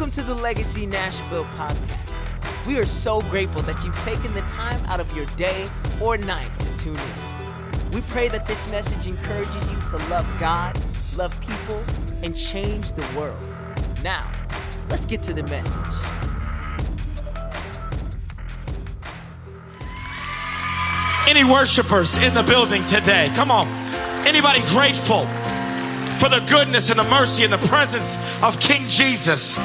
Welcome to the Legacy Nashville podcast. We are so grateful that you've taken the time out of your day or night to tune in. We pray that this message encourages you to love God, love people, and change the world. Now, let's get to the message. Any worshipers in the building today? Come on. Anybody grateful for the goodness and the mercy and the presence of King Jesus?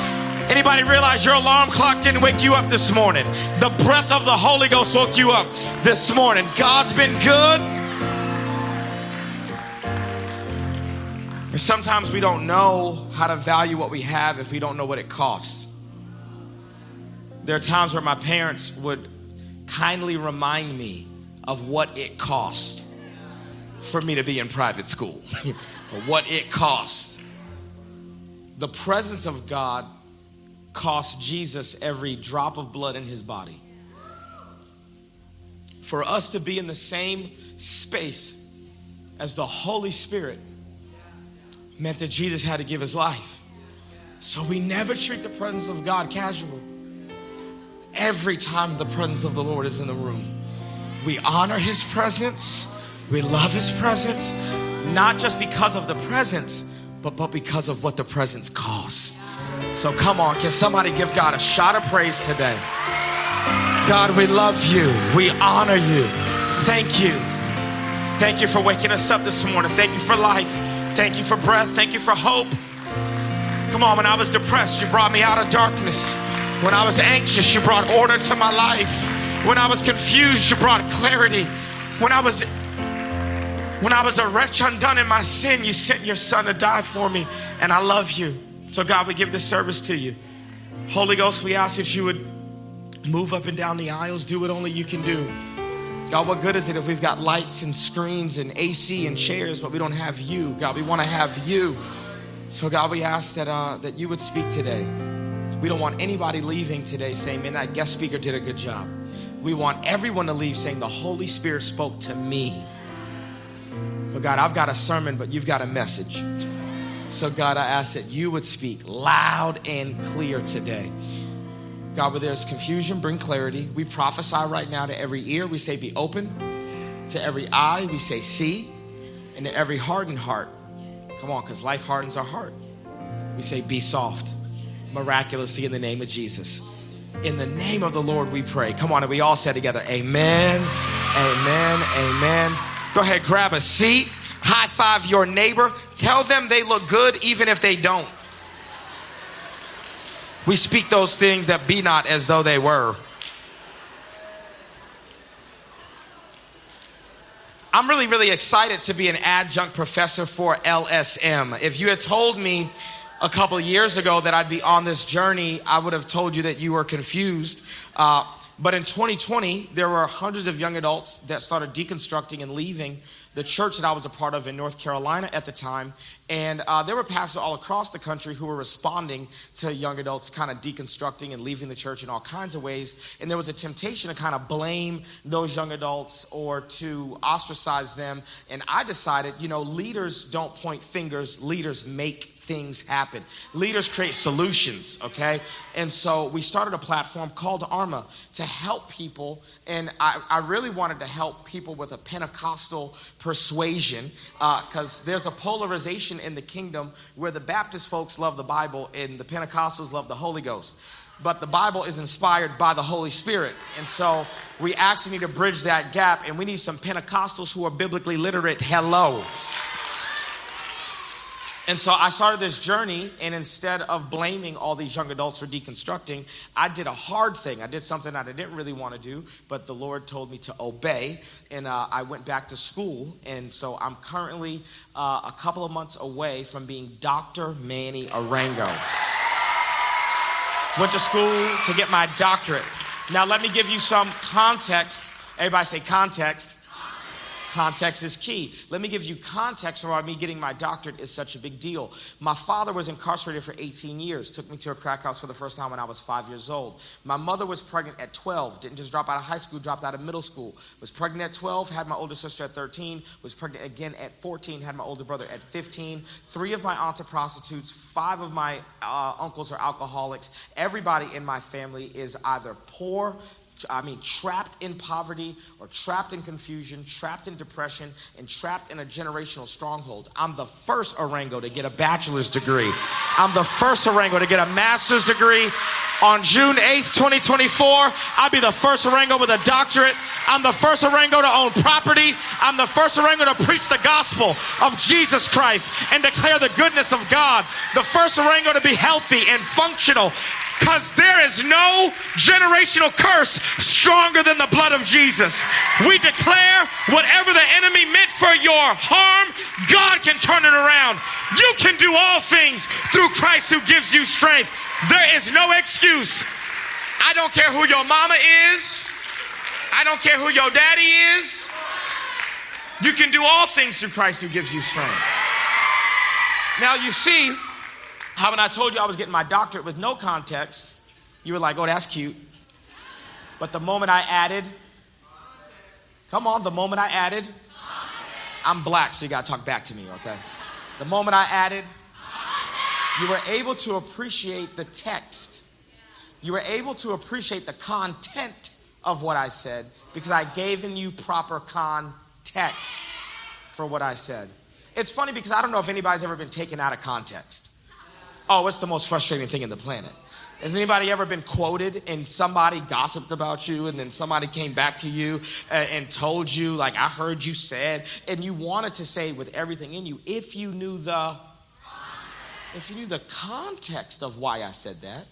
Anybody realize your alarm clock didn't wake you up this morning? The breath of the Holy Ghost woke you up this morning. God's been good. And sometimes we don't know how to value what we have if we don't know what it costs. There are times where my parents would kindly remind me of what it cost for me to be in private school, what it cost. The presence of God cost Jesus every drop of blood in his body. For us to be in the same space as the Holy Spirit meant that Jesus had to give his life. So we never treat the presence of God casual. Every time the presence of the Lord is in the room, we honor his presence, we love his presence, not just because of the presence, but, but because of what the presence costs. So come on, can somebody give God a shot of praise today? God, we love you. We honor you. Thank you. Thank you for waking us up this morning. Thank you for life. Thank you for breath. Thank you for hope. Come on, when I was depressed, you brought me out of darkness. When I was anxious, you brought order to my life. When I was confused, you brought clarity. When I was when I was a wretch undone in my sin, you sent your son to die for me, and I love you. So God, we give this service to you. Holy Ghost, we ask that you would move up and down the aisles, do what only you can do. God, what good is it if we've got lights and screens and AC and chairs, but we don't have you? God, we want to have you. So God, we ask that uh, that you would speak today. We don't want anybody leaving today saying, "Man, that guest speaker did a good job." We want everyone to leave saying, "The Holy Spirit spoke to me." Well, God, I've got a sermon, but you've got a message. So, God, I ask that you would speak loud and clear today. God, where there's confusion, bring clarity. We prophesy right now to every ear. We say, be open. To every eye, we say, see. And to every hardened heart, come on, because life hardens our heart. We say, be soft. Miraculously in the name of Jesus. In the name of the Lord, we pray. Come on, and we all say together, Amen, Amen, Amen. Go ahead, grab a seat. High five your neighbor. Tell them they look good even if they don't. We speak those things that be not as though they were. I'm really, really excited to be an adjunct professor for LSM. If you had told me a couple years ago that I'd be on this journey, I would have told you that you were confused. Uh, but in 2020, there were hundreds of young adults that started deconstructing and leaving the church that I was a part of in North Carolina at the time. And uh, there were pastors all across the country who were responding to young adults kind of deconstructing and leaving the church in all kinds of ways. And there was a temptation to kind of blame those young adults or to ostracize them. And I decided, you know, leaders don't point fingers, leaders make things happen. Leaders create solutions, okay? And so we started a platform called Arma to help people. And I, I really wanted to help people with a Pentecostal persuasion because uh, there's a polarization in the kingdom where the Baptist folks love the Bible and the Pentecostals love the Holy Ghost. But the Bible is inspired by the Holy Spirit. And so we actually need to bridge that gap, and we need some Pentecostals who are biblically literate. Hello. And so I started this journey, and instead of blaming all these young adults for deconstructing, I did a hard thing. I did something that I didn't really want to do, but the Lord told me to obey, and uh, I went back to school. And so I'm currently uh, a couple of months away from being Dr. Manny Arango. Went to school to get my doctorate. Now, let me give you some context. Everybody say context. Context is key. Let me give you context for why me getting my doctorate is such a big deal. My father was incarcerated for 18 years, took me to a crack house for the first time when I was five years old. My mother was pregnant at 12, didn't just drop out of high school, dropped out of middle school. Was pregnant at 12, had my older sister at 13, was pregnant again at 14, had my older brother at 15. Three of my aunts are prostitutes, five of my uh, uncles are alcoholics. Everybody in my family is either poor, I mean, trapped in poverty or trapped in confusion, trapped in depression, and trapped in a generational stronghold. I'm the first Arango to get a bachelor's degree. I'm the first Arango to get a master's degree. On June 8th, 2024, I'll be the first Arango with a doctorate. I'm the first Arango to own property. I'm the first Arango to preach the gospel of Jesus Christ and declare the goodness of God. The first Arango to be healthy and functional because there is no generational curse stronger than the blood of Jesus. We declare whatever the enemy meant for your harm, God can turn it around. You can do all things through Christ who gives you strength. There is no excuse. I don't care who your mama is, I don't care who your daddy is. You can do all things through Christ who gives you strength. Now, you see, how when I told you I was getting my doctorate with no context, you were like, oh, that's cute. But the moment I added, come on, the moment I added, I'm black, so you gotta talk back to me, okay? The moment I added, you were able to appreciate the text. You were able to appreciate the content of what I said because I gave you proper context for what I said. It's funny because I don't know if anybody's ever been taken out of context. Oh, what's the most frustrating thing in the planet? Has anybody ever been quoted and somebody gossiped about you and then somebody came back to you and, and told you, like, I heard you said, and you wanted to say with everything in you, if you knew the if you knew the context of why I said that,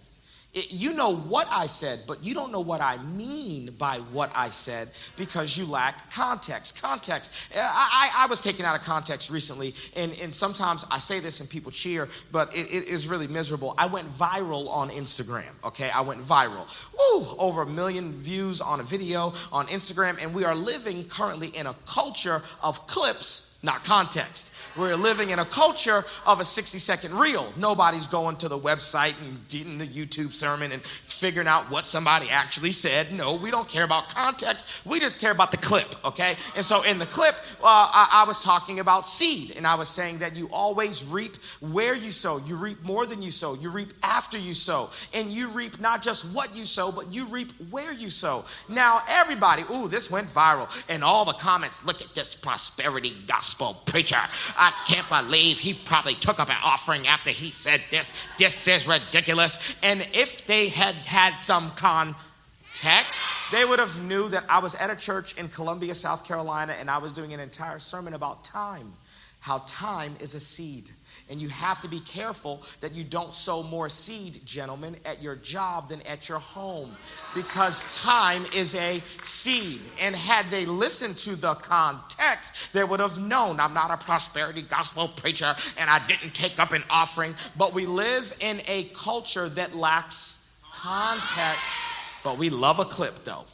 it, you know what I said, but you don't know what I mean by what I said because you lack context. Context. I, I, I was taken out of context recently, and, and sometimes I say this and people cheer, but it, it is really miserable. I went viral on Instagram, okay? I went viral. Woo! Over a million views on a video on Instagram, and we are living currently in a culture of clips not context. We're living in a culture of a 60 second reel. Nobody's going to the website and reading the YouTube sermon and figuring out what somebody actually said. No, we don't care about context. We just care about the clip, okay? And so in the clip, uh, I, I was talking about seed, and I was saying that you always reap where you sow. You reap more than you sow. You reap after you sow. And you reap not just what you sow, but you reap where you sow. Now, everybody, ooh, this went viral. And all the comments, look at this prosperity gospel preacher. I can't believe he probably took up an offering after he said this. This is ridiculous. And if they had had some context, they would have knew that I was at a church in Columbia, South Carolina, and I was doing an entire sermon about time. How time is a seed. And you have to be careful that you don't sow more seed, gentlemen, at your job than at your home because time is a seed. And had they listened to the context, they would have known I'm not a prosperity gospel preacher and I didn't take up an offering. But we live in a culture that lacks context, but we love a clip though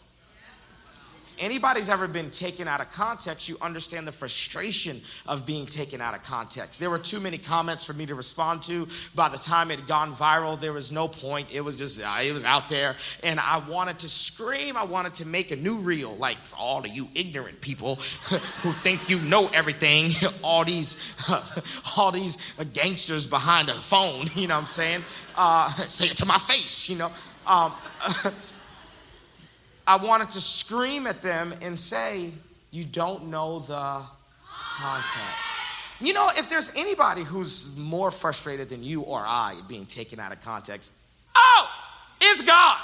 anybody's ever been taken out of context, you understand the frustration of being taken out of context. There were too many comments for me to respond to. By the time it had gone viral, there was no point. It was just, uh, it was out there. And I wanted to scream. I wanted to make a new reel, like for all of you ignorant people who think you know everything, all these, all these gangsters behind a phone, you know what I'm saying? Uh, say it to my face, you know. Um, I wanted to scream at them and say, You don't know the context. You know, if there's anybody who's more frustrated than you or I being taken out of context, oh, it's God.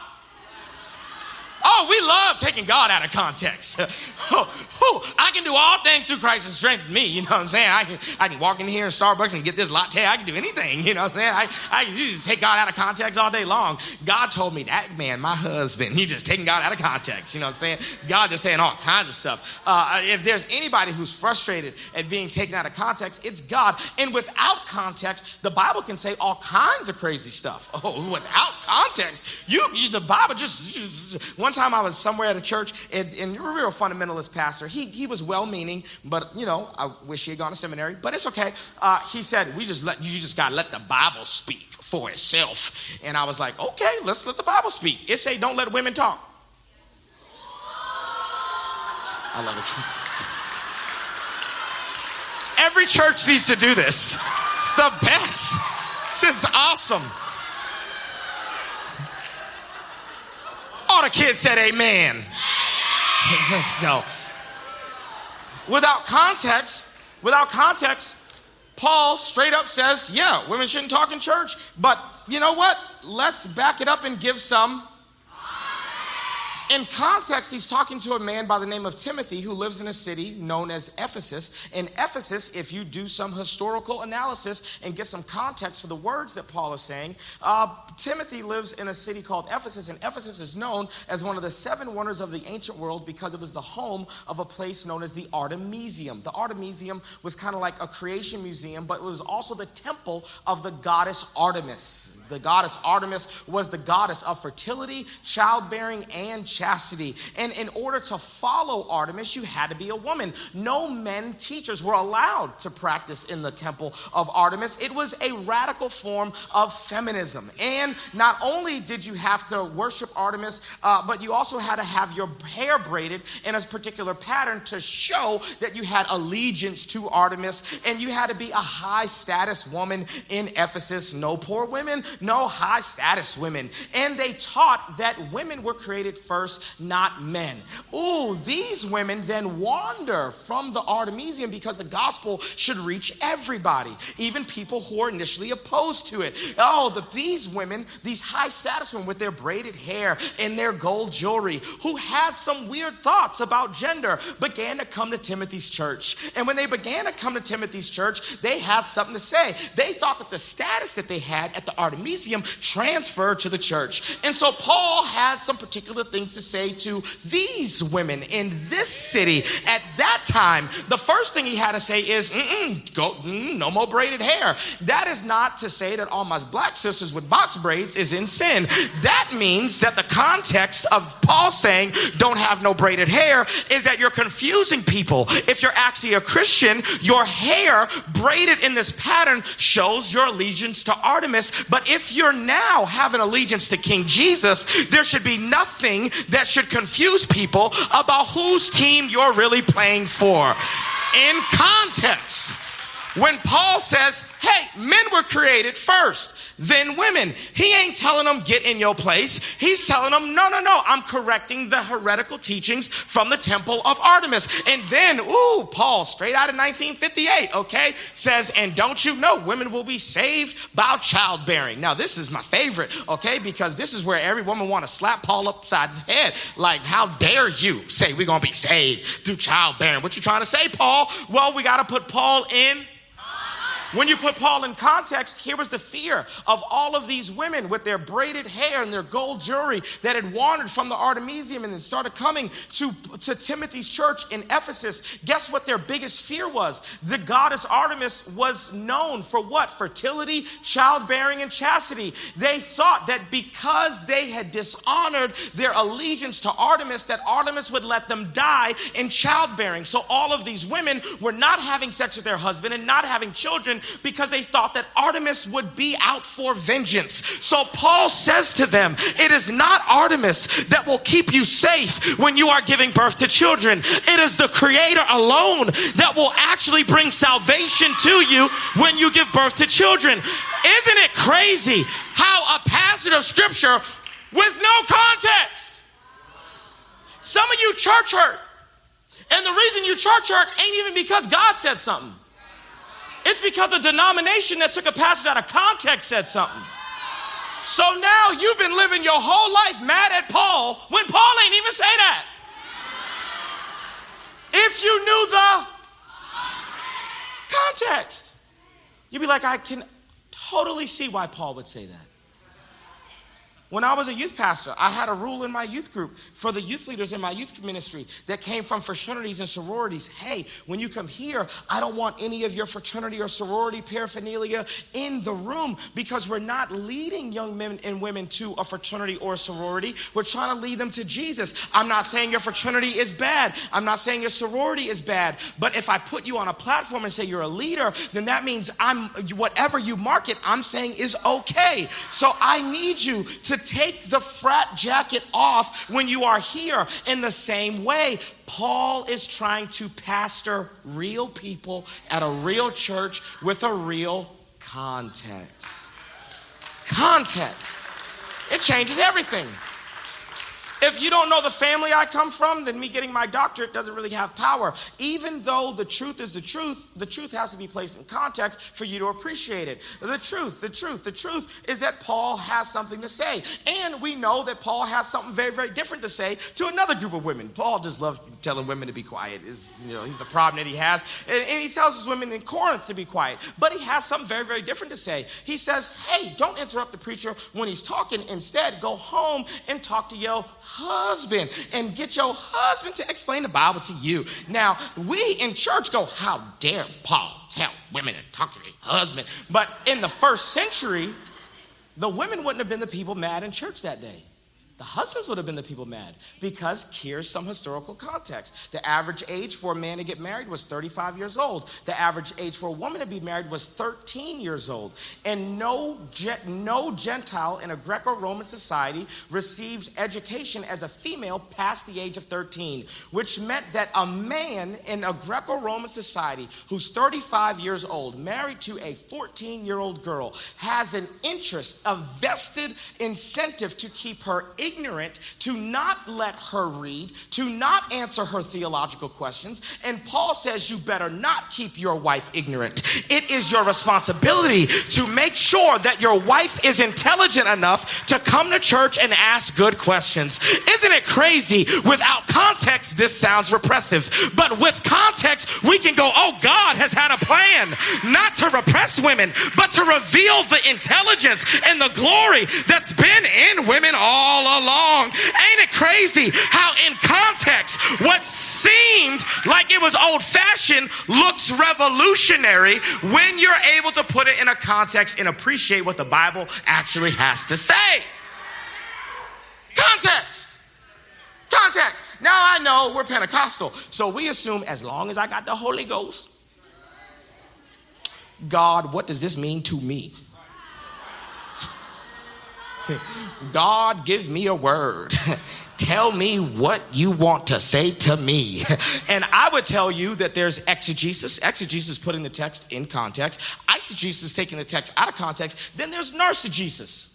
Oh, we love taking God out of context. oh, oh, I can do all things through Christ who strengthens me. You know what I'm saying? I can, I can walk in here in Starbucks and get this latte. I can do anything. You know what I'm saying? I, I can just take God out of context all day long. God told me that man, my husband, he just taking God out of context. You know what I'm saying? God just saying all kinds of stuff. Uh, if there's anybody who's frustrated at being taken out of context, it's God. And without context, the Bible can say all kinds of crazy stuff. Oh, without context, you, you the Bible just, just one time I was somewhere at a church, and, and a real fundamentalist pastor. He, he was well meaning, but, you know, I wish he had gone to seminary, but it's okay. Uh, he said, we just let, you just got to let the Bible speak for itself. And I was like, okay, let's let the Bible speak. It say, don't let women talk. I love it. Every church needs to do this. It's the best. This is awesome. All the kids said amen. Let's go. Without context, without context, Paul straight up says, yeah, women shouldn't talk in church. But you know what? Let's back it up and give some in context, he's talking to a man by the name of Timothy who lives in a city known as Ephesus. In Ephesus, if you do some historical analysis and get some context for the words that Paul is saying, uh, Timothy lives in a city called Ephesus, and Ephesus is known as one of the seven wonders of the ancient world because it was the home of a place known as the Artemisium. The Artemisium was kind of like a creation museum, but it was also the temple of the goddess Artemis. The goddess Artemis was the goddess of fertility, childbearing, and chastity. And in order to follow Artemis, you had to be a woman. No men teachers were allowed to practice in the temple of Artemis. It was a radical form of feminism. And not only did you have to worship Artemis, uh, but you also had to have your hair braided in a particular pattern to show that you had allegiance to Artemis. And you had to be a high status woman in Ephesus. No poor women, no high status women. And they taught that women were created first, not men. Ooh, these women then wander from the Artemisium because the gospel should reach everybody, even people who are initially opposed to it. Oh, the, these women, these high status women with their braided hair and their gold jewelry, who had some weird thoughts about gender, began to come to Timothy's church. And when they began to come to Timothy's church, they had something to say. They thought that the status that they had at the Artemisium transferred to the church. And so Paul had some particular things to say to these women in this city at that time. The first thing he had to say is, go, mm, no more braided hair. That is not to say that all my black sisters with box braids is in sin. That means that the context of Paul saying, don't have no braided hair, is that you're confusing people. If you're actually a Christian, your hair braided in this pattern shows your allegiance to Artemis. But if you're now have an allegiance to King Jesus, there should be nothing that should confuse people about whose team you're really playing for. In context, when Paul says, hey, men were created first then women. He ain't telling them, get in your place. He's telling them, no, no, no, I'm correcting the heretical teachings from the temple of Artemis. And then, ooh, Paul, straight out of 1958, okay, says, and don't you know, women will be saved by childbearing. Now, this is my favorite, okay, because this is where every woman want to slap Paul upside his head. Like, how dare you say we're going to be saved through childbearing? What you trying to say, Paul? Well, we got to put Paul in when you put Paul in context, here was the fear of all of these women with their braided hair and their gold jewelry that had wandered from the Artemisium and then started coming to, to Timothy's church in Ephesus. Guess what their biggest fear was? The goddess Artemis was known for what? Fertility, childbearing, and chastity. They thought that because they had dishonored their allegiance to Artemis, that Artemis would let them die in childbearing. So all of these women were not having sex with their husband and not having children because they thought that Artemis would be out for vengeance. So Paul says to them, It is not Artemis that will keep you safe when you are giving birth to children. It is the Creator alone that will actually bring salvation to you when you give birth to children. Isn't it crazy how a passage of scripture with no context? Some of you church hurt. And the reason you church hurt ain't even because God said something. It's because a denomination that took a passage out of context said something. So now you've been living your whole life mad at Paul when Paul ain't even say that. If you knew the context, you'd be like, I can totally see why Paul would say that. When I was a youth pastor, I had a rule in my youth group for the youth leaders in my youth ministry that came from fraternities and sororities. Hey, when you come here, I don't want any of your fraternity or sorority paraphernalia in the room because we're not leading young men and women to a fraternity or a sorority. We're trying to lead them to Jesus. I'm not saying your fraternity is bad. I'm not saying your sorority is bad. But if I put you on a platform and say you're a leader, then that means I'm whatever you market, I'm saying is okay. So I need you to to take the frat jacket off when you are here. In the same way, Paul is trying to pastor real people at a real church with a real context. Context. It changes everything. If you don't know the family I come from, then me getting my doctorate doesn't really have power. Even though the truth is the truth, the truth has to be placed in context for you to appreciate it. The truth, the truth, the truth is that Paul has something to say. And we know that Paul has something very, very different to say to another group of women. Paul just loves telling women to be quiet. Is you know, he's the problem that he has. And, and he tells his women in Corinth to be quiet. But he has something very, very different to say. He says, hey, don't interrupt the preacher when he's talking. Instead, go home and talk to your husband and get your husband to explain the Bible to you. Now, we in church go, How dare Paul tell women to talk to their husband? But in the first century, the women wouldn't have been the people mad in church that day. The husbands would have been the people mad because here's some historical context. The average age for a man to get married was 35 years old. The average age for a woman to be married was 13 years old. And no, no Gentile in a Greco Roman society received education as a female past the age of 13, which meant that a man in a Greco Roman society who's 35 years old, married to a 14 year old girl, has an interest, a vested incentive to keep her ignorant, to not let her read, to not answer her theological questions. And Paul says, You better not keep your wife ignorant. It is your responsibility to make sure that your wife is intelligent enough to come to church and ask good questions. Isn't it crazy? Without context, this sounds repressive. But with context, we can go, Oh, God has had a plan not to repress women, but to reveal the intelligence and the glory that's been in women all along. Ain't it crazy how, in context, what seemed like it was old fashioned looks revolutionary when you're able to put it in a context and appreciate what the Bible actually has to say? Context. Context. Now I know we're Pentecostal, so we assume as long as I got the Holy Ghost, God, what does this mean to me? God, give me a word. tell me what you want to say to me. And I would tell you that there's exegesis. Exegesis putting the text in context. Eisegesis taking the text out of context. Then there's narcigesis.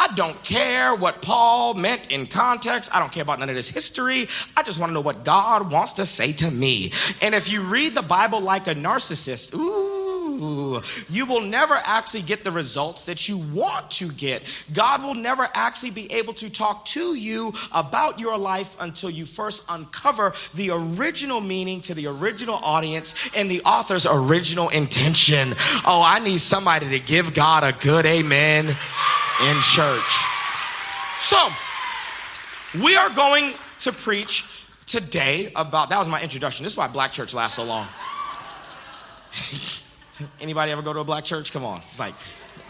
I don't care what Paul meant in context. I don't care about none of this history. I just want to know what God wants to say to me. And if you read the Bible like a narcissist, ooh, you will never actually get the results that you want to get. God will never actually be able to talk to you about your life until you first uncover the original meaning to the original audience and the author's original intention. Oh, I need somebody to give God a good amen in church. So, we are going to preach today about that was my introduction. This is why black church lasts so long. Anybody ever go to a black church? Come on. It's like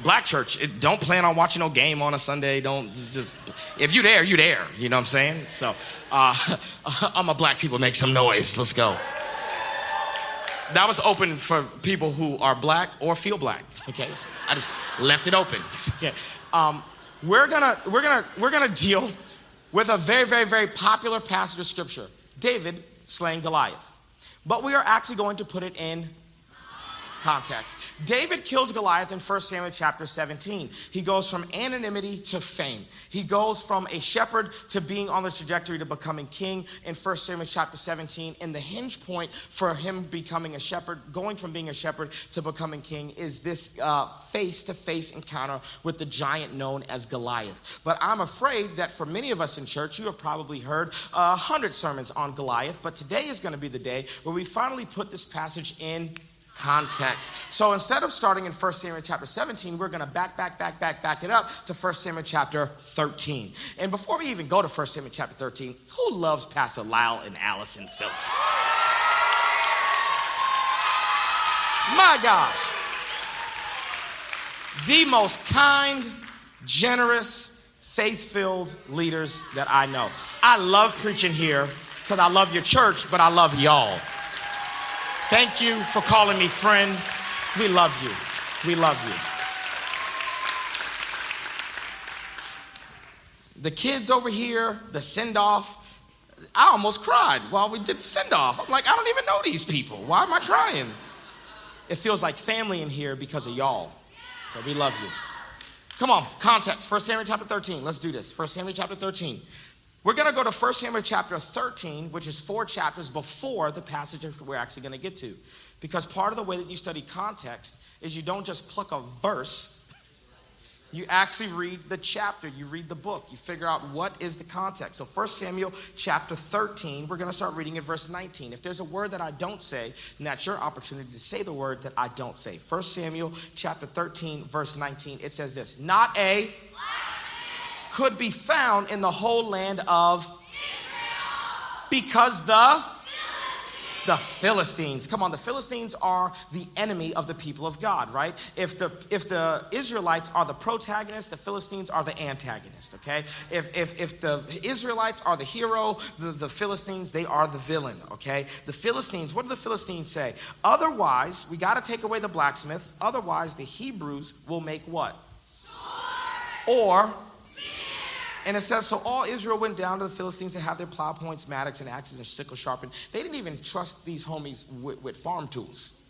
black church. It, don't plan on watching no game on a Sunday. Don't just if you there, you there. You know what I'm saying? So uh, I'm a black people make some noise. Let's go. That was open for people who are black or feel black. Okay, so I just left it open. Okay. Um, we're gonna we're gonna we're gonna deal with a very very very popular passage of scripture, David slaying Goliath, but we are actually going to put it in context. David kills Goliath in 1 Samuel chapter 17. He goes from anonymity to fame. He goes from a shepherd to being on the trajectory to becoming king in 1 Samuel chapter 17. And the hinge point for him becoming a shepherd, going from being a shepherd to becoming king, is this face to face encounter with the giant known as Goliath. But I'm afraid that for many of us in church, you have probably heard a hundred sermons on Goliath, but today is going to be the day where we finally put this passage in context. So instead of starting in 1 Samuel chapter 17, we're going to back, back, back, back, back it up to 1 Samuel chapter 13. And before we even go to 1 Samuel chapter 13, who loves Pastor Lyle and Allison Phillips? My gosh. The most kind, generous, faith filled leaders that I know. I love preaching here because I love your church, but I love y'all. Thank you for calling me friend. We love you. We love you. The kids over here, the send off, I almost cried while we did the send off. I'm like, I don't even know these people. Why am I crying? It feels like family in here because of y'all. So we love you. Come on, context. First Samuel chapter 13. Let's do this. First Samuel chapter 13. We're going to go to 1 Samuel chapter 13, which is four chapters before the passage we're actually going to get to. Because part of the way that you study context is you don't just pluck a verse, you actually read the chapter, you read the book, you figure out what is the context. So 1 Samuel chapter 13, we're going to start reading at verse 19. If there's a word that I don't say, then that's your opportunity to say the word that I don't say. 1 Samuel chapter 13, verse 19, it says this Not a could be found in the whole land of Israel. Because the the Philistines. Come on, the Philistines are the enemy of the people of God, right? If the if the Israelites are the protagonists, the Philistines are the antagonist, okay? If if if the Israelites are the hero, the, the Philistines, they are the villain, okay? The Philistines, what do the Philistines say? Otherwise, we got to take away the blacksmiths, otherwise the Hebrews will make what? Sword. Or and it says, So all Israel went down to the Philistines to have their plow points, mattocks, and axes and sickle sharpened. They didn't even trust these homies with, with farm tools.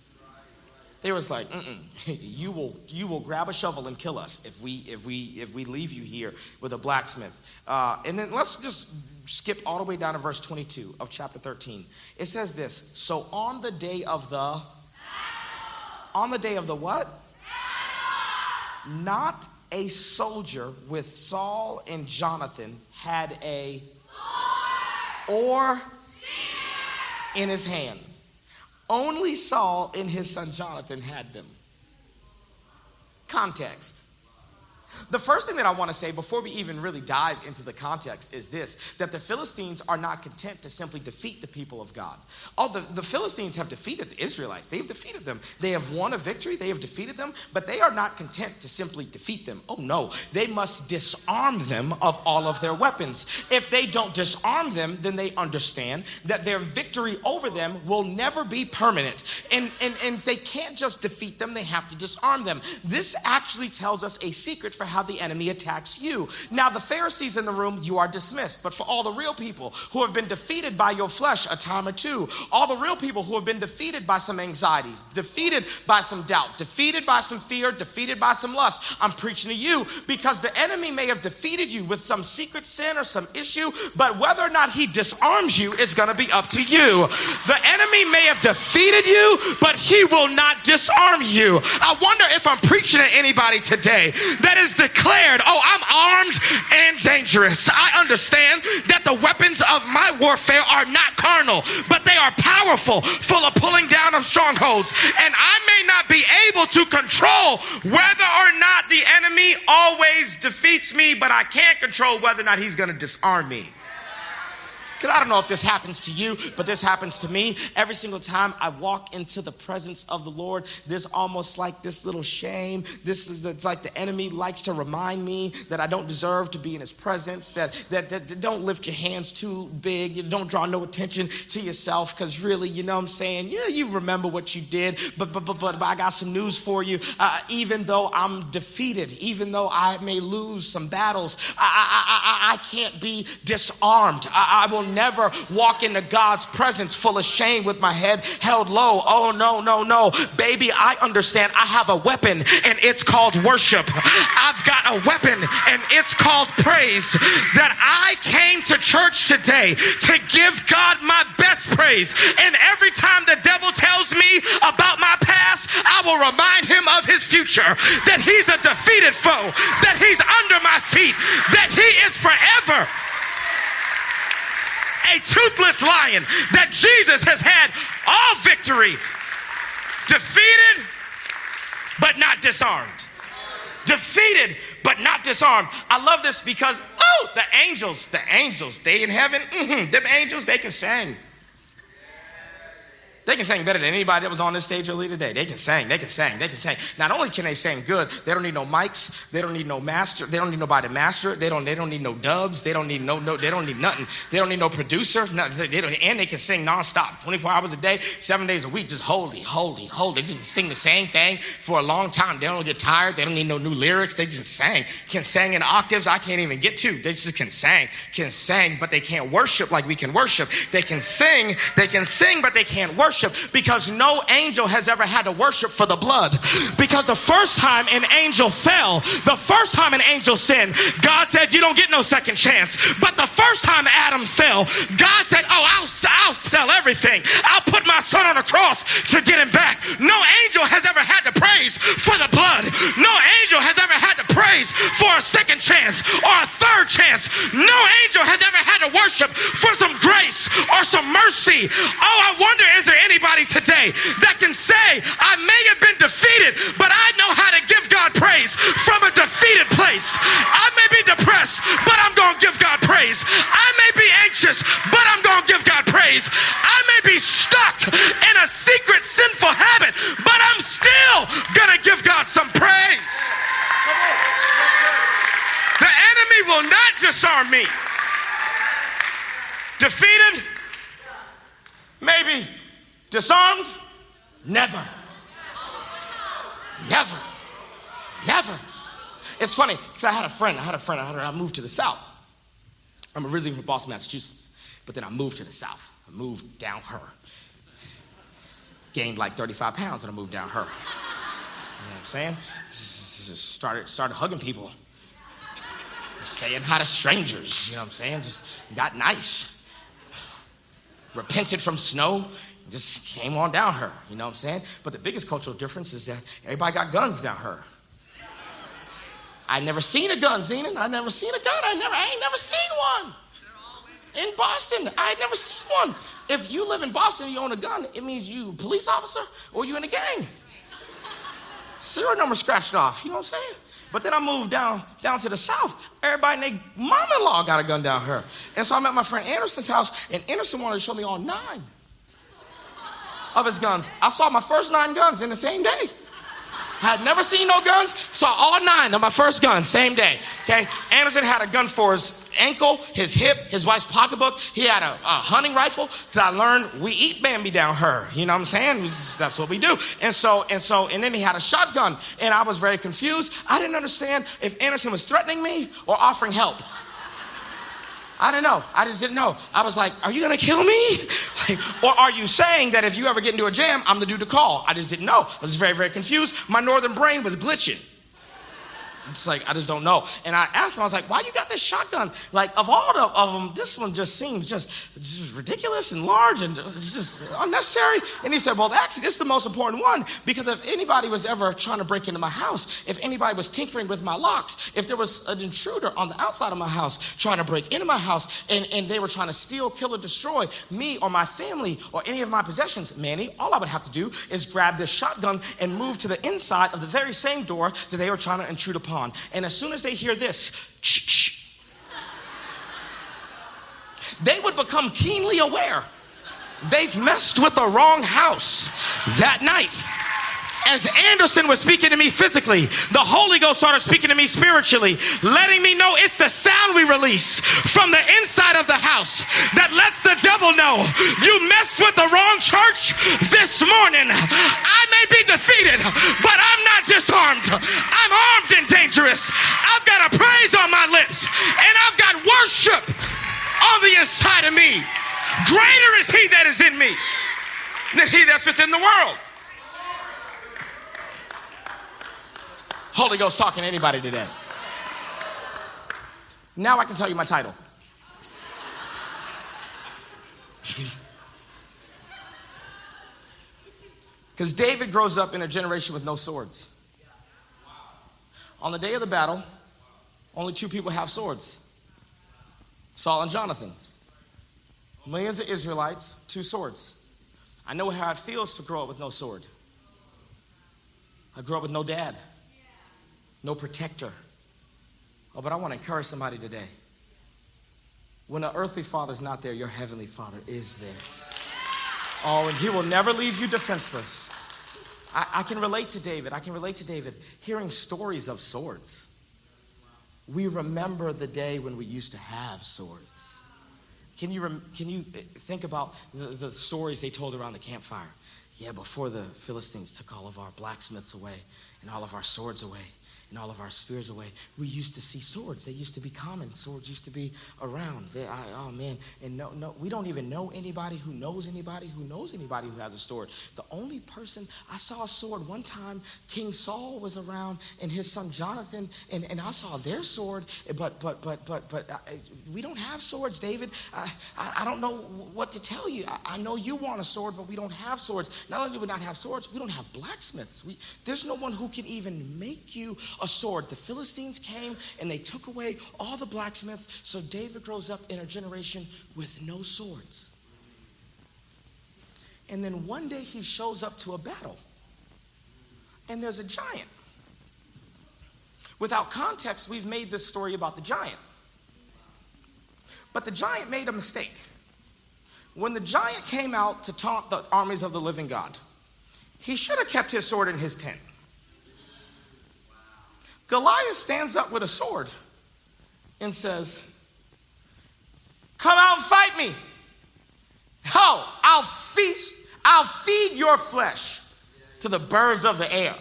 They was like, you will you will grab a shovel and kill us if we if we if we leave you here with a blacksmith. Uh, and then let's just skip all the way down to verse 22 of chapter 13. It says this: So on the day of the on the day of the what? Not a soldier with Saul and Jonathan had a sword or in his hand. Only Saul and his son Jonathan had them. Context. The first thing that I want to say before we even really dive into the context is this that the Philistines are not content to simply defeat the people of God. Oh, the, the Philistines have defeated the Israelites, they've defeated them. They have won a victory, they have defeated them, but they are not content to simply defeat them. Oh, no, they must disarm them of all of their weapons. If they don't disarm them, then they understand that their victory over them will never be permanent. And, and, and they can't just defeat them, they have to disarm them. This actually tells us a secret for how the enemy attacks you. Now, the Pharisees in the room, you are dismissed. But for all the real people who have been defeated by your flesh a time or two, all the real people who have been defeated by some anxieties, defeated by some doubt, defeated by some fear, defeated by some lust, I'm preaching to you because the enemy may have defeated you with some secret sin or some issue, but whether or not he disarms you is going to be up to you. The enemy may have defeated you, but he will not disarm you. I wonder if I'm preaching to anybody today that is declared, oh, I'm armed and dangerous. I understand that the weapons of my warfare are not carnal, but they are powerful, full of pulling down of strongholds. And I may not be able to control whether or not the enemy always defeats me, but I can't control whether or not he's going to disarm me. Because I don't know if this happens to you, but this happens to me. Every single time I walk into the presence of the Lord, there's almost like this little shame. This is it's like the enemy likes to remind me that I don't deserve to be in his presence, that, that, that, that don't lift your hands too big, you don't draw no attention to yourself, because really, you know what I'm saying? Yeah, you remember what you did, but but but, but, but I got some news for you. Uh, even though I'm defeated, even though I may lose some battles, I, I, I, I can't be disarmed. I, I will never walk into God's presence full of shame with my head held low. Oh, no, no, no. Baby, I understand I have a weapon and it's called worship. I've got a weapon and it's called praise. That I came to church today to give God my best praise. And every time the devil tells me about my past, I will remind him of his future. That he's a defeated foe, that he's under my feet, that he is forever a toothless lion, that Jesus has had all victory. defeated, but not disarmed. Defeated, but not disarmed. I love this because, oh, the angels, the angels, they in heaven, mm-hmm, them angels, they can sing. They can sing better than anybody that was on this stage earlier today. They can sing, they can sing, they can sing. Not only can they sing good, they don't need no mics, they don't need no master, they don't need nobody to master it, they don't, they don't need no dubs, they don't need no, no, they don't need nothing. They don't need no producer, no, they don't, and they can sing nonstop, 24 hours a day, seven days a week, just holy, holy, holy. They just sing the same thing for a long time. They don't get tired, they don't need no new lyrics, they just sing. Can sing in octaves I can't even get to. They just can sing, can sing, but they can't worship like we can worship. They can sing, they can sing, but they can't worship worship because no angel has ever had to worship for the blood. Because the first time an angel fell, the first time an angel sinned, God said, You don't get no second chance. But the first time Adam fell, God said, Oh, I'll, I'll sell everything. I'll put my son on a cross to get him back. No angel has ever had to praise for the blood. No angel has ever had to praise for a second chance or a third chance. No angel has ever had to worship for some grace or some mercy. Oh, I wonder, is there anybody today that can say, I may have been defeated, but I know how to give God praise from a defeated place. I may be depressed, but I'm going to give God praise. I may be anxious, but I'm going to give God praise. I may be stuck in a secret sinful habit, but I'm still going to give God some praise. The enemy will not disarm me. Defeated? Maybe. Disarmed? Never. Never. Never. It's funny because I had a friend. I had a friend. I, had a, I moved to the South. I'm originally from Boston, Massachusetts, but then I moved to the South. I moved down her. Gained like 35 pounds when I moved down her. You know what I'm saying? Just started started hugging people, saying hi to strangers. You know what I'm saying? Just got nice. Repented from snow just came on down her, you know what I'm saying? But the biggest cultural difference is that everybody got guns down her. I never seen a gun, Zenon. I never seen a gun. I never, I ain't never seen one. In Boston, I never seen one. If you live in Boston and you own a gun, it means you police officer or you in a gang. Serial number scratched off, you know what I'm saying? But then I moved down down to the south. Everybody named mom-in-law got a gun down here. And so I'm at my friend Anderson's house, and Anderson wanted to show me all nine of his guns. I saw my first nine guns in the same day. I had never seen no guns, saw all nine of my first guns, same day. Okay, Anderson had a gun for his ankle, his hip, his wife's pocketbook. He had a, a hunting rifle. Cause I learned we eat Bambi down her. You know what I'm saying? That's what we do. And so, and so, and then he had a shotgun, and I was very confused. I didn't understand if Anderson was threatening me or offering help. I don't know. I just didn't know. I was like, are you gonna kill me? Like, or are you saying that if you ever get into a jam, I'm the dude to call? I just didn't know. I was very, very confused. My northern brain was glitching. It's like, I just don't know. And I asked him, I was like, why you got this shotgun? Like, of all the, of them, this one just seems just, just ridiculous and large and just unnecessary. And he said, well, actually, this is the most important one because if anybody was ever trying to break into my house, if anybody was tinkering with my locks, if there was an intruder on the outside of my house trying to break into my house and, and they were trying to steal, kill, or destroy me or my family or any of my possessions, Manny, all I would have to do is grab this shotgun and move to the inside of the very same door that they were trying to intrude upon on. And as soon as they hear this, they would become keenly aware they've messed with the wrong house that night as Anderson was speaking to me physically, the Holy Ghost started speaking to me spiritually, letting me know it's the sound we release from the inside of the house that lets the devil know you messed with the wrong church this morning. I may be defeated, but I'm not disarmed. I'm armed and dangerous. I've got a praise on my lips, and I've got worship on the inside of me. Greater is he that is in me than he that's within the world. Holy Ghost talking to anybody today. Now I can tell you my title. Because David grows up in a generation with no swords. On the day of the battle, only two people have swords Saul and Jonathan. Millions of Israelites, two swords. I know how it feels to grow up with no sword. I grew up with no dad, no protector. Oh, but I want to encourage somebody today. When an earthly father's not there, your heavenly father is there. Oh, and he will never leave you defenseless. I, I, can relate to David. I can relate to David hearing stories of swords. We remember the day when we used to have swords. Can you, rem- can you eh, think about the, the stories they told around the campfire? Yeah, before the Philistines took all of our blacksmiths away and all of our swords away and all of our spears away. We used to see swords. They used to be common. Swords used to be around. They, I, oh man, and no, no, we don't even know anybody who knows anybody who knows anybody who has a sword. The only person I saw a sword one time, King Saul was around, and his son Jonathan, and, and I saw their sword. But but but but but uh, we don't have swords, David. I, I, I don't know what to tell you. I, I, know you want a sword, but we don't have swords. Not only do we not have swords, we don't have blacksmiths. We, there's no one who can even make you a sword. The Philistines came and they took away all the blacksmiths. So David grows up in a generation with no swords. And then one day he shows up to a battle, and there's a giant. Without context, we've made this story about the giant. But the giant made a mistake. When the giant came out to taunt the armies of the living God, he should have kept his sword in his tent. Goliath stands up with a sword and says, Come out and fight me. Oh, I'll feast, I'll feed your flesh to the birds of the air.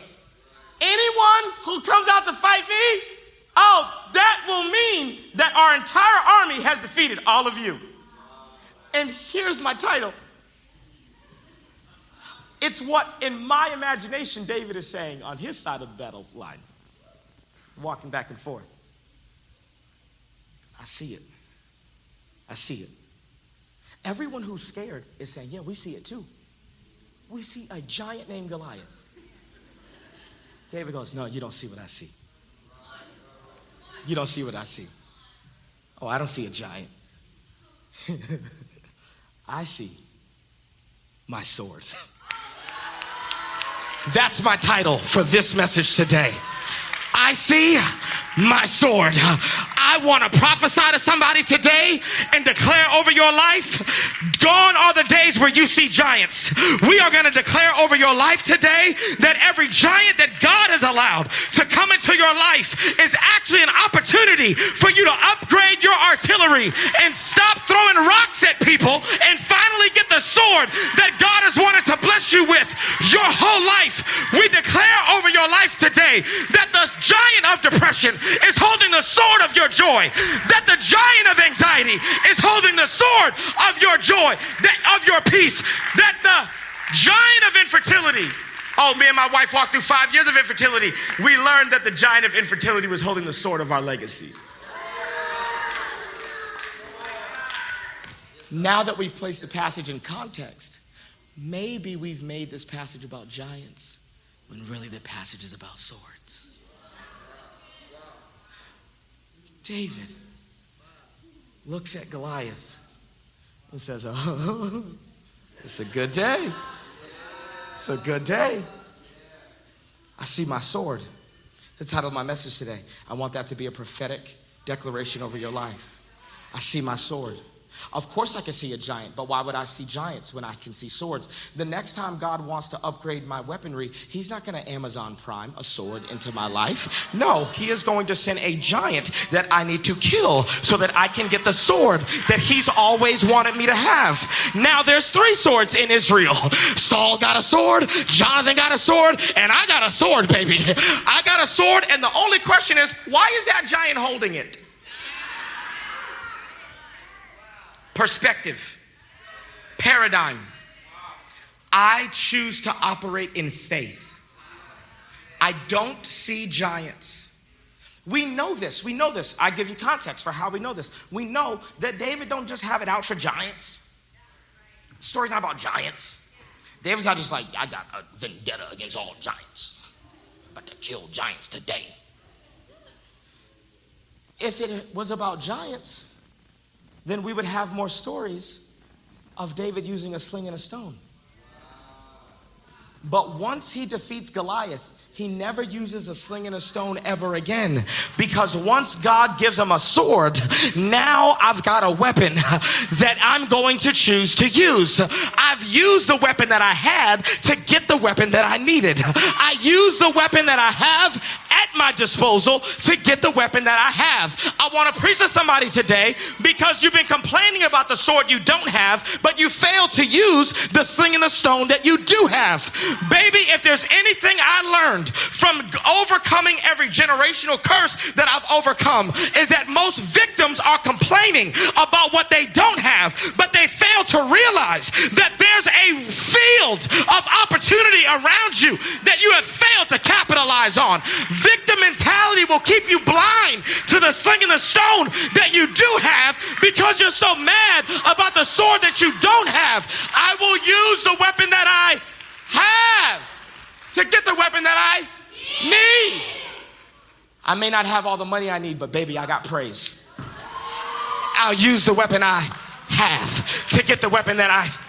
Anyone who comes out to fight me, oh, that will mean that our entire army has defeated all of you. And here's my title. It's what, in my imagination, David is saying on his side of the battle line walking back and forth. I see it. I see it. Everyone who's scared is saying, Yeah, we see it too. We see a giant named Goliath. David goes, No, you don't see what I see. You don't see what I see. Oh, I don't see a giant. I see my sword. That's my title for this message today. I see my sword. I want to prophesy to somebody today and declare over your life gone are the days where you see giants. We are going to declare over your life today that every giant that God has allowed to come into your life is actually an opportunity for you to upgrade your artillery and stop throwing rocks at people and finally get the sword that God has wanted to bless you with your whole life. We declare over your life today that the giant of depression is holding the sword of your joy, that the giant of anxiety is holding the sword of your joy, that of your peace, that the giant of infertility Oh, me and my wife walked through five years of infertility. We learned that the giant of infertility was holding the sword of our legacy. Now that we've placed the passage in context, maybe we've made this passage about giants when really the passage is about swords. David looks at Goliath and says, Oh, it's a good day. It's a good day. I see my sword. The title of my message today. I want that to be a prophetic declaration over your life. I see my sword. Of course, I can see a giant, but why would I see giants when I can see swords? The next time God wants to upgrade my weaponry, He's not going to Amazon Prime a sword into my life. No, He is going to send a giant that I need to kill so that I can get the sword that He's always wanted me to have. Now, there's three swords in Israel Saul got a sword, Jonathan got a sword, and I got a sword, baby. I got a sword, and the only question is, why is that giant holding it? Perspective, paradigm. I choose to operate in faith. I don't see giants. We know this. We know this. I give you context for how we know this. We know that David don't just have it out for giants. The story's not about giants. David's not just like, I got a vendetta against all giants. But to kill giants today. If it was about giants, then we would have more stories of David using a sling and a stone. But once he defeats Goliath, he never uses a sling and a stone ever again. Because once God gives him a sword, now I've got a weapon that I'm going to choose to use. I've used the weapon that I had to get the weapon that I needed. I use the weapon that I have my disposal to get the weapon that I have. I want to preach to somebody today because you've been complaining about the sword you don't have, but you fail to use the sling and the stone that you do have. Baby, if there's anything I learned from overcoming every generational curse that I've overcome is that most victims are complaining about what they don't have, but they fail to realize that there's a field of opportunity around you that you have failed to capitalize on. Victim mentality will keep you blind to the sling and the stone that you do have because you're so mad about the sword that you don't have. I will use the weapon that I have to get the weapon that I need. I may not have all the money I need, but baby, I got praise. I'll use the weapon I have to get the weapon that I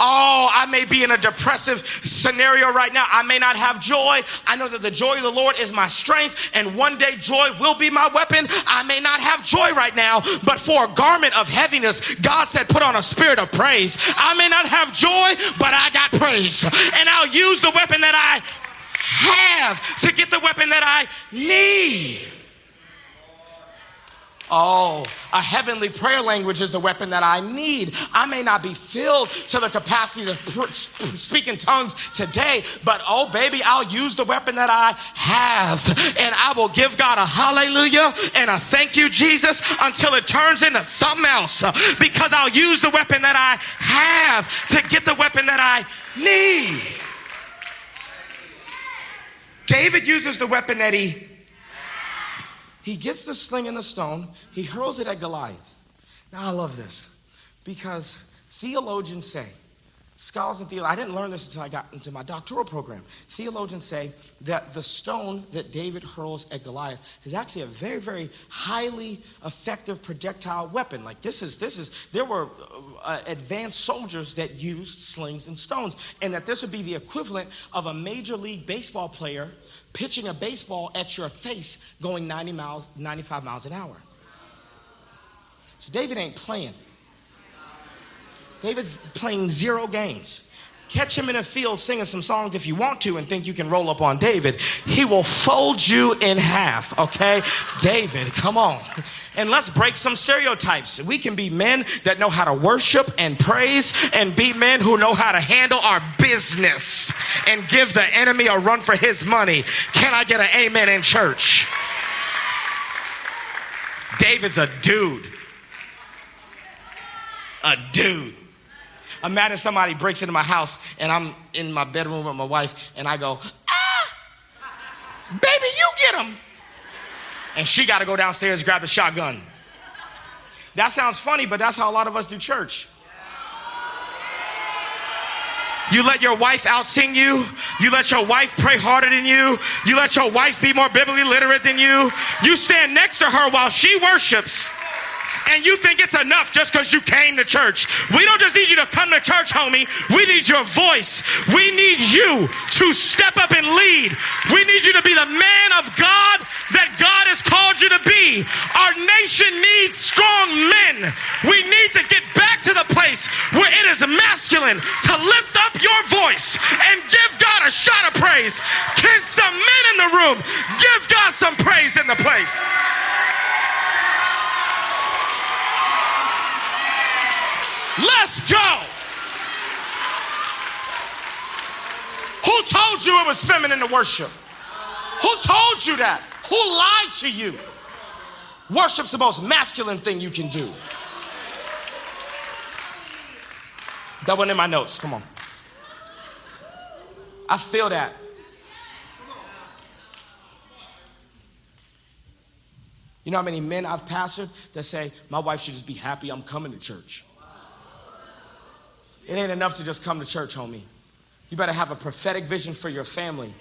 Oh, I may be in a depressive scenario right now. I may not have joy. I know that the joy of the Lord is my strength, and one day joy will be my weapon. I may not have joy right now, but for a garment of heaviness, God said, put on a spirit of praise. I may not have joy, but I got praise, and I'll use the weapon that I have to get the weapon that I need. Oh, a heavenly prayer language is the weapon that I need. I may not be filled to the capacity to speak in tongues today, but oh, baby, I'll use the weapon that I have. And I will give God a hallelujah and a thank you, Jesus, until it turns into something else. Because I'll use the weapon that I have to get the weapon that I need. David uses the weapon that he he gets the sling and the stone, he hurls it at Goliath. Now I love this because theologians say, scholars and theologians, I didn't learn this until I got into my doctoral program. Theologians say that the stone that David hurls at Goliath is actually a very, very highly effective projectile weapon. Like this is, this is, there were uh, advanced soldiers that used slings and stones, and that this would be the equivalent of a major league baseball player pitching a baseball at your face going 90 miles, 95 miles an hour. So David ain't playing. David's playing zero games. Catch him in a field singing some songs if you want to and think you can roll up on David. He will fold you in half, okay? David, come on. And let's break some stereotypes. We can be men that know how to worship and praise and be men who know how to handle our business and give the enemy a run for his money. Can I get an amen in church? David's a dude. A dude. Imagine somebody breaks into my house and I'm in my bedroom with my wife and I go, ah, baby, you get him. And she got to go downstairs grab the shotgun. That sounds funny, but that's how a lot of us do church. You let your wife outsing you. You let your wife pray harder than you. You let your wife be more biblically literate than you. You stand next to her while she worships and you think it's enough just because you came to church. We don't just need you to come to church, homie. We need your voice. We need you to step up and lead. We need you to be the man of God that God has called you to be. Our nation needs strong men. We need to get back to the place where it is masculine to lift up your voice and give God a shot of praise. Can some men in the room give God some praise in the place? Let's go. Who told you it was feminine to worship? Who told you that? Who lied to you? Worship's the most masculine thing you can do. That wasn't in my notes. Come on. I feel that. You know how many men I've pastored that say, My wife should just be happy I'm coming to church? It ain't enough to just come to church, homie. You better have a prophetic vision for your family.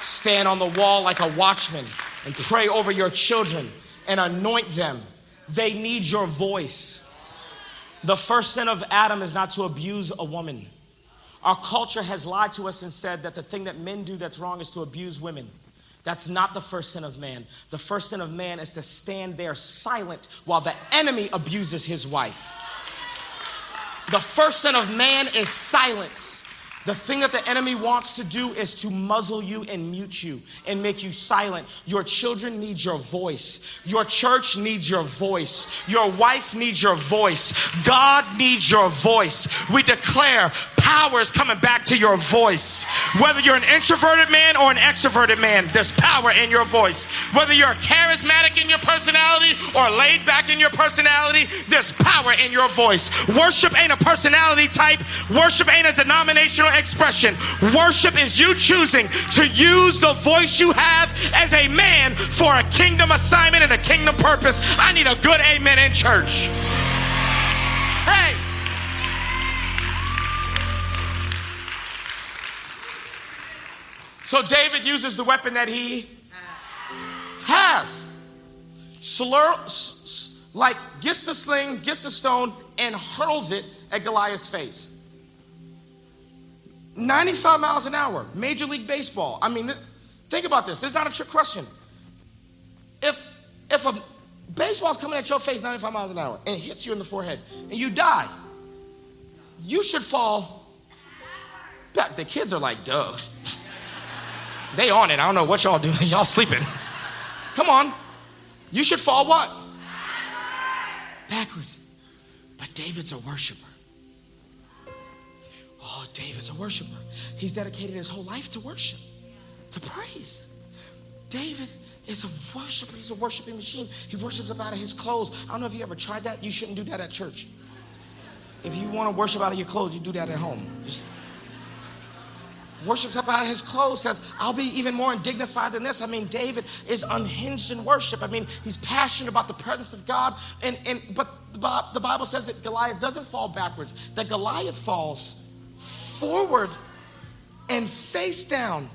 Stand on the wall like a watchman and pray over your children and anoint them. They need your voice. The first sin of Adam is not to abuse a woman Our culture has lied to us and said that the thing that men do that's wrong is to abuse women. That's not the first sin of man. The first sin of man is to stand there silent while the enemy abuses his wife. The first sin of man is silence. The thing that the enemy wants to do is to muzzle you and mute you and make you silent. Your children need your voice. Your church needs your voice. Your wife needs your voice. God needs your voice. We declare power is coming back to your voice. Whether you're an introverted man or an extroverted man, there's power in your voice. Whether you're charismatic in your personality or laid back in your personality, there's power in your voice. Worship ain't a personality type, worship ain't a denominational expression. Worship is you choosing to use the voice you have as a man for a kingdom assignment and a kingdom purpose. I need a good amen in church. Hey! So David uses the weapon that he has. Slur, like gets the sling, gets the stone, and hurls it at Goliath's face. 95 miles an hour, Major League Baseball. I mean, think about this. This is not a trick question. If if a baseball's coming at your face 95 miles an hour and hits you in the forehead and you die, you should fall. The kids are like, duh. they on it. I don't know what y'all doing. Y'all sleeping. Come on. You should fall what? Backwards. But David's a worshiper. Oh, David's a worshiper. He's dedicated his whole life to worship, to praise. David is a worshiper. He's a worshiping machine. He worships up out of his clothes. I don't know if you ever tried that. You shouldn't do that at church. If you want to worship out of your clothes, you do that at home. Just worships up out of his clothes, says, I'll be even more undignified than this. I mean, David is unhinged in worship. I mean, he's passionate about the presence of God. And, and but the Bible says that Goliath doesn't fall backwards, that Goliath falls forward and face down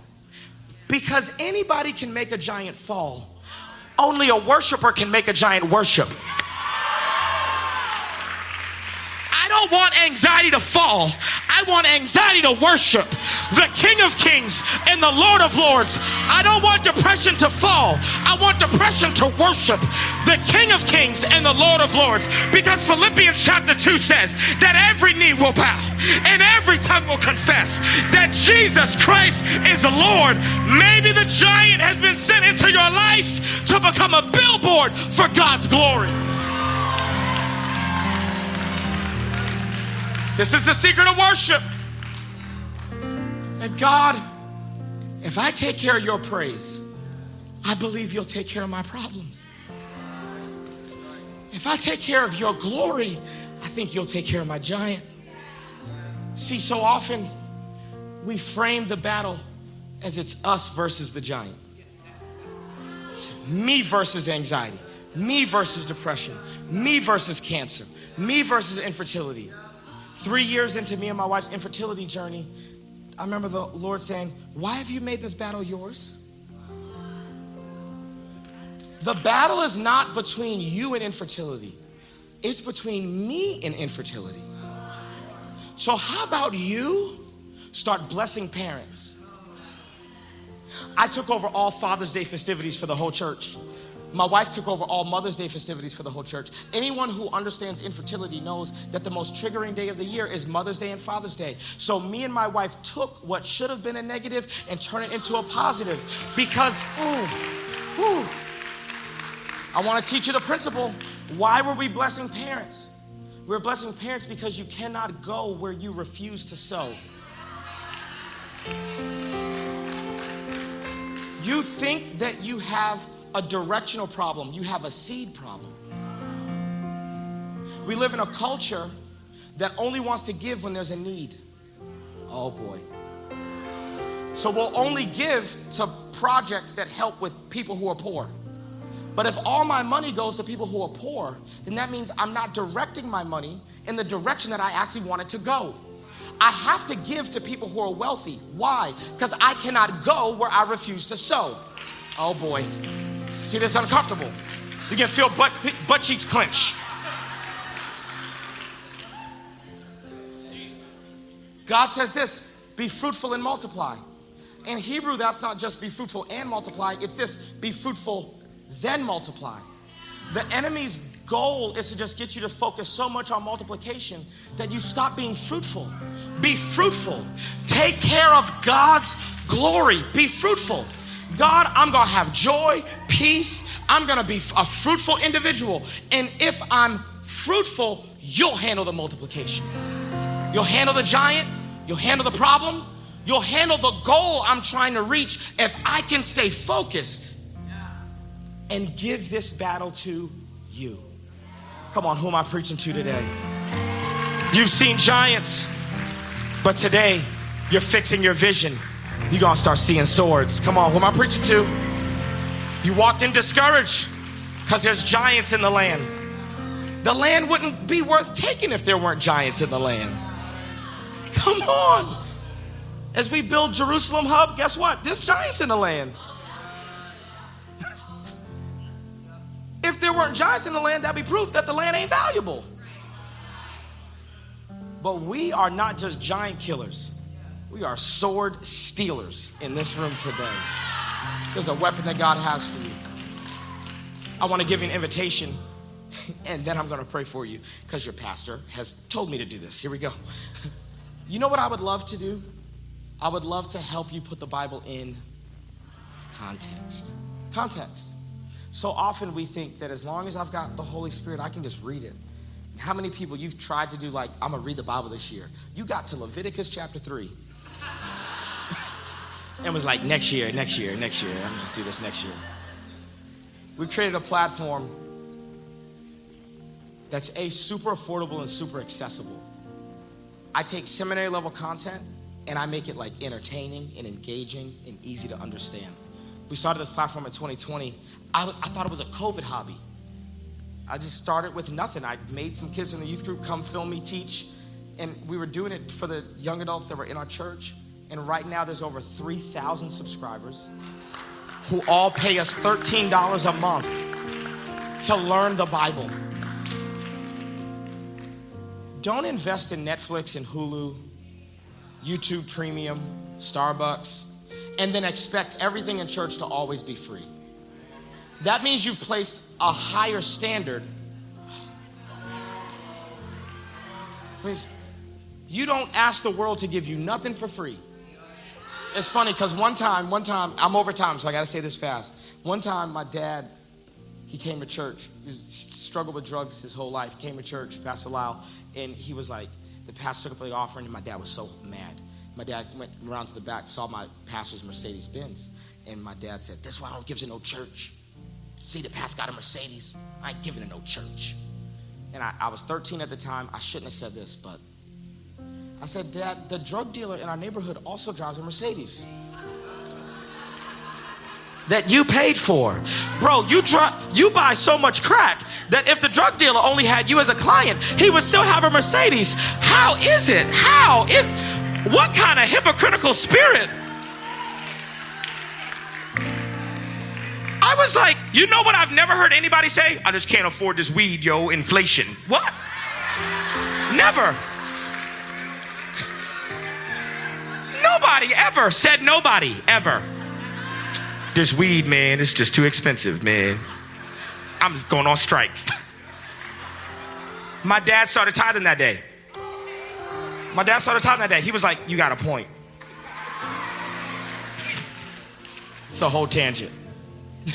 because anybody can make a giant fall. Only a worshiper can make a giant worship. Don't want anxiety to fall. I want anxiety to worship the King of Kings and the Lord of Lords. I don't want depression to fall. I want depression to worship the King of Kings and the Lord of Lords because Philippians chapter 2 says that every knee will bow and every tongue will confess that Jesus Christ is the Lord. Maybe the giant has been sent into your life to become a billboard for God's glory. This is the secret of worship. And God, if I take care of your praise, I believe you'll take care of my problems. If I take care of your glory, I think you'll take care of my giant. See, so often we frame the battle as it's us versus the giant. It's me versus anxiety, me versus depression, me versus cancer, me versus infertility. Three years into me and my wife's infertility journey, I remember the Lord saying, Why have you made this battle yours? The battle is not between you and infertility, it's between me and infertility. So, how about you start blessing parents? I took over all Father's Day festivities for the whole church. My wife took over all Mother's Day festivities for the whole church. Anyone who understands infertility knows that the most triggering day of the year is Mother's Day and Father's Day. So me and my wife took what should have been a negative and turned it into a positive because, ooh, ooh. I want to teach you the principle. Why were we blessing parents? We we're blessing parents because you cannot go where you refuse to sow. You think that you have a directional problem, you have a seed problem. We live in a culture that only wants to give when there's a need. Oh boy. So we'll only give to projects that help with people who are poor. But if all my money goes to people who are poor, then that means I'm not directing my money in the direction that I actually want it to go. I have to give to people who are wealthy. Why? Because I cannot go where I refuse to sow. Oh boy. See, this is uncomfortable. You can feel butt, butt cheeks clench. God says this be fruitful and multiply. In Hebrew, that's not just be fruitful and multiply, it's this be fruitful, then multiply. The enemy's goal is to just get you to focus so much on multiplication that you stop being fruitful. Be fruitful. Take care of God's glory. Be fruitful. God, I'm gonna have joy, peace. I'm gonna be a fruitful individual. And if I'm fruitful, you'll handle the multiplication. You'll handle the giant, you'll handle the problem, you'll handle the goal I'm trying to reach if I can stay focused and give this battle to you. Come on, who am I preaching to today? You've seen giants, but today you're fixing your vision. You're gonna start seeing swords. Come on, who am I preaching to? You walked in discouraged because there's giants in the land. The land wouldn't be worth taking if there weren't giants in the land. Come on. As we build Jerusalem Hub, guess what? There's giants in the land. if there weren't giants in the land, that'd be proof that the land ain't valuable. But we are not just giant killers, we are sword stealers in this room today. There's a weapon that God has for you. I want to give you an invitation, and then I'm going to pray for you because your pastor has told me to do this. Here we go. You know what I would love to do? I would love to help you put the Bible in context. Context. So often we think that as long as I've got the Holy Spirit, I can just read it. How many people you've tried to do like, I'm gonna read the Bible this year? You got to Leviticus chapter 3 and was like, next year, next year, next year. I'm just do this next year. We created a platform that's A, super affordable and super accessible. I take seminary level content and I make it like entertaining and engaging and easy to understand. We started this platform in 2020. I, I thought it was a COVID hobby. I just started with nothing. I made some kids in the youth group come film me teach, and we were doing it for the young adults that were in our church. And right now, there's over 3,000 subscribers who all pay us $13 a month to learn the Bible. Don't invest in Netflix and Hulu, YouTube Premium, Starbucks, and then expect everything in church to always be free. That means you've placed a higher standard. Please, you don't ask the world to give you nothing for free. It's funny because one time, one time, I'm over time, so I gotta say this fast. One time, my dad, he came to church. He struggled with drugs his whole life. Came to church, Pastor Lyle, and he was like, the pastor took up the offering, and my dad was so mad. My dad went around to the back, saw my pastor's Mercedes Benz, and my dad said, "That's why I don't give to no church. See, the pastor got a Mercedes. I ain't giving to no church." And I, I was 13 at the time. I shouldn't have said this, but I said, Dad, the drug dealer in our neighborhood also drives a Mercedes that you paid for. Bro, you dr- you buy so much crack that if the drug dealer only had you as a client, he would still have a Mercedes. How is it? How is what kind of hypocritical spirit? I was like, you know what I've never heard anybody say? I just can't afford this weed, yo, inflation. What? Never. Nobody ever said nobody ever. This weed, man, it's just too expensive, man. I'm going on strike. My dad started tithing that day. My dad started tithing that day. He was like, You got a point. It's a whole tangent.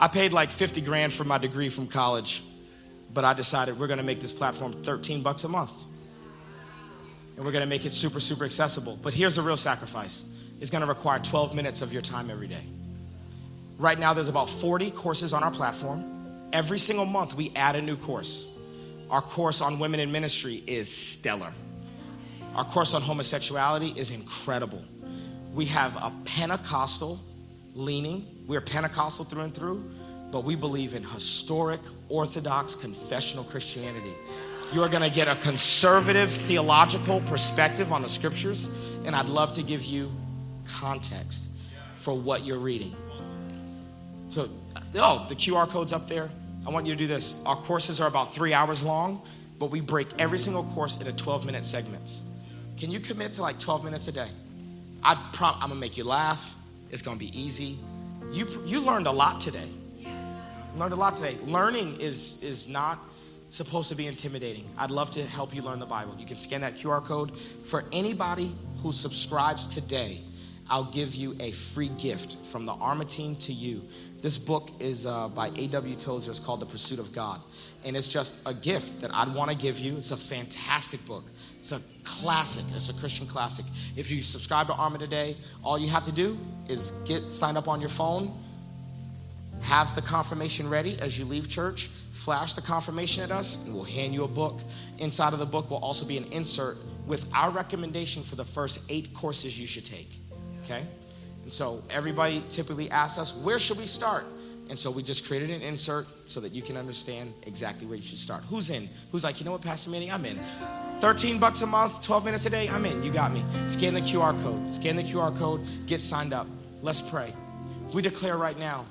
I paid like 50 grand for my degree from college, but I decided we're gonna make this platform 13 bucks a month and we're going to make it super, super accessible. But here's the real sacrifice it's going to require 12 minutes of your time every day. Right now, there's about 40 courses on our platform. Every single month, we add a new course. Our course on women in ministry is stellar. Our course on homosexuality is incredible. We have a Pentecostal leaning. We're Pentecostal through and through, but we believe in historic, orthodox, confessional Christianity. You are going to get a conservative theological perspective on the scriptures, and I'd love to give you context for what you're reading. So, oh, the QR code's up there. I want you to do this. Our courses are about three hours long. but we break every single course into 12 minute segments. Can you commit to like 12 minutes a day? I prom- I'm gonna make you laugh. It's gonna be easy. You, you learned a lot today. Learned a lot today. Learning is, is not supposed to be intimidating. I'd love to help you learn the Bible. You can scan that QR code. For anybody who subscribes today, I'll give you a free gift from the Arma team to you. This book is uh, by A.W. Tozer. It's called The Pursuit of God. And it's just a gift that I'd want to give you. It's a fantastic book. It's a classic. It's a Christian classic. If you subscribe to Arma today, all you have to do is get signed up on your phone, have the confirmation ready as you leave church, flash the confirmation at us, and we'll hand you a book. Inside of the book will also be an insert with our recommendation for the first eight courses you should take. Okay? And so everybody typically asks us, where should we start? And so we just created an insert so that you can understand exactly where you should start. Who's in? Who's like, you know what, Pastor Manny, I'm in. 13 bucks a month, 12 minutes a day, I'm in. You got me. Scan the QR code. Scan the QR code, get signed up. Let's pray. We declare right now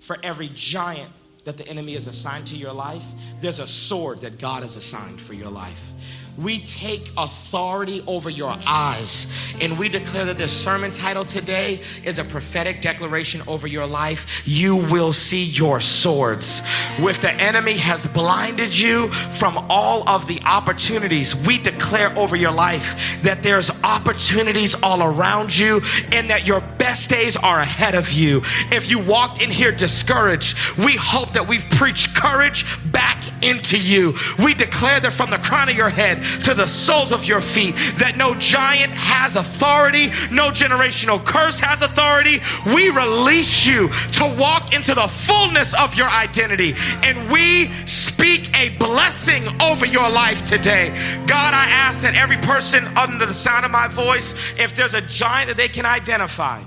for every giant that the enemy has assigned to your life, there's a sword that God has assigned for your life we take authority over your eyes. And we declare that this sermon title today is a prophetic declaration over your life. You will see your swords. If the enemy has blinded you from all of the opportunities, we declare over your life that there's opportunities all around you and that your best days are ahead of you. If you walked in here discouraged, we hope that we've preached courage back into you. We declare that from the crown of your head to the soles of your feet, that no giant has authority, no generational curse has authority. We release you to walk into the fullness of your identity, and we speak a blessing over your life today. God, I ask that every person under the sound of my voice, if there's a giant that they can identify,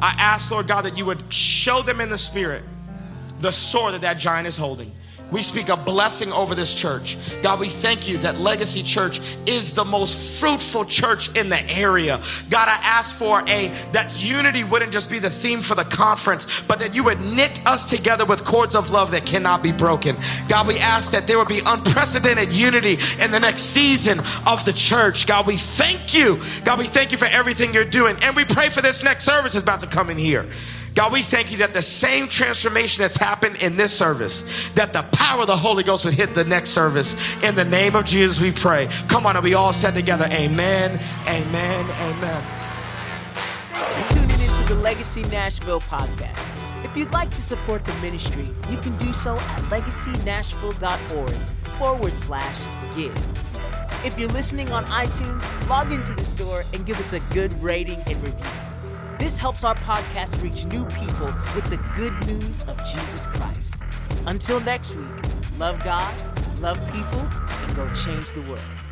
I ask, Lord God, that you would show them in the spirit the sword that that giant is holding. We speak a blessing over this church. God, we thank you that Legacy Church is the most fruitful church in the area. God, I ask for a that unity wouldn't just be the theme for the conference, but that you would knit us together with cords of love that cannot be broken. God, we ask that there would be unprecedented unity in the next season of the church. God, we thank you. God, we thank you for everything you're doing. And we pray for this next service is about to come in here. God, we thank you that the same transformation that's happened in this service, that the power of the Holy Ghost would hit the next service. In the name of Jesus, we pray. Come on, and we all said together, Amen, Amen, Amen. You're tuning into the Legacy Nashville podcast. If you'd like to support the ministry, you can do so at legacynashville.org forward slash give. If you're listening on iTunes, log into the store and give us a good rating and review. This helps our podcast reach new people with the good news of Jesus Christ. Until next week, love God, love people, and go change the world.